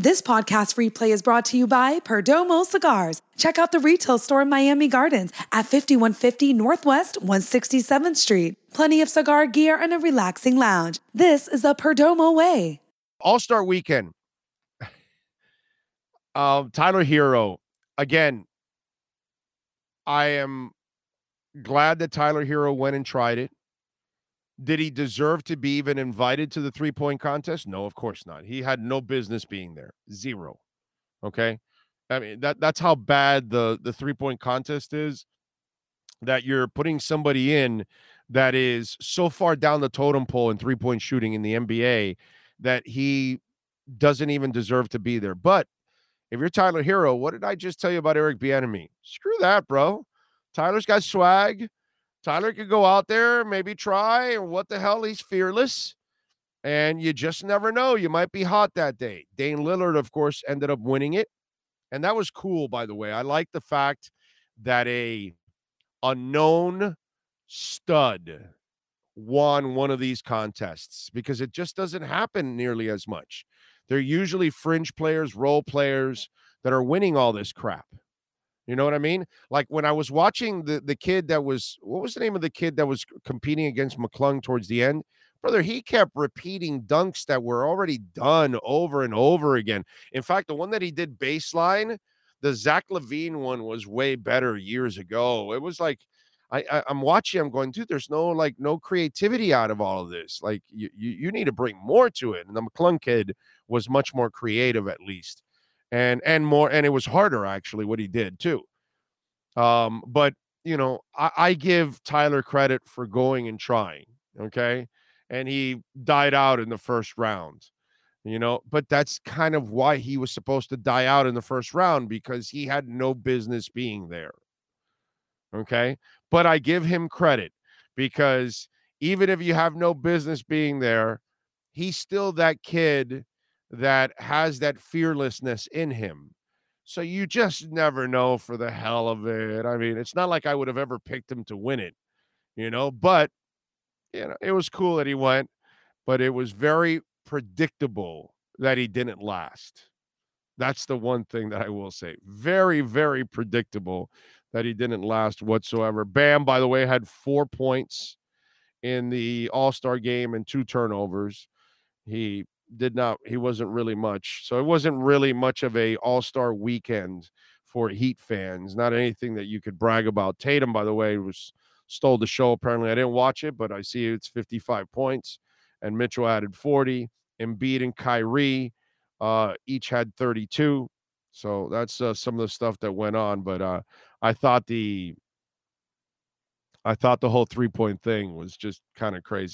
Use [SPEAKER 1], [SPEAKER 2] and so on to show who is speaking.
[SPEAKER 1] This podcast replay is brought to you by Perdomo Cigars. Check out the retail store in Miami Gardens at 5150 Northwest 167th Street. Plenty of cigar gear and a relaxing lounge. This is the Perdomo way.
[SPEAKER 2] All Star Weekend. Um, Tyler Herro. Again, I am glad that Tyler Herro went and tried it. Did he deserve to be even invited to the three point contest? No, of course not. He had no business being there. Zero. Okay. I mean that that's how bad the the three point contest is. That you're putting somebody in that is so far down the totem pole in three point shooting in the NBA that he doesn't even deserve to be there. But if you're Tyler Herro, what did I just tell you about Eric Bieniemy? Screw that, bro. Tyler's got swag. Tyler could go out there, maybe try, and what the hell? He's fearless. And you just never know. You might be hot that day. Dame Lillard, of course, ended up winning it. And that was cool, by the way. I like the fact that a unknown stud won one of these contests because it just doesn't happen nearly as much. They're usually fringe players, role players that are winning all this crap. You know what I mean? Like when I was watching the the kid that was what was the name of the kid that was competing against McClung towards the end? Brother, he kept repeating dunks that were already done over and over again. In fact, the one that he did baseline, the Zach LaVine one was way better years ago. It was like I, I am watching, I'm going, dude, there's no like no creativity out of all of this. Like you, you you need to bring more to it. And the McClung kid was much more creative at least and and more and it was harder actually what he did too. Um but you know I, I give tyler credit for going and trying okay? And he died out in the first round you know? But that's kind of why he was supposed to die out in the first round because he had no business being there okay? But i give him credit because even if you have no business being there he's still that kid that has that fearlessness in him. So you just never know for the hell of it. I mean, it's not like I would have ever picked him to win it, you know, but you know, it was cool that he went, but it was very predictable that he didn't last. That's the one thing that I will say. Very, very predictable that he didn't last whatsoever. Bam, by the way, had four points in the All Star game and two turnovers. He did not he wasn't really much. So it wasn't really much of a all-star weekend for Heat fans. Not anything that you could brag about. Tatum, by the way, was stole the show. Apparently, I didn't watch it, but I see it's 55 points, and Mitchell added 40. Embiid and Kyrie uh, each had 32. So that's uh, some of the stuff that went on. But uh, I thought the I thought the whole three point thing was just kind of crazy.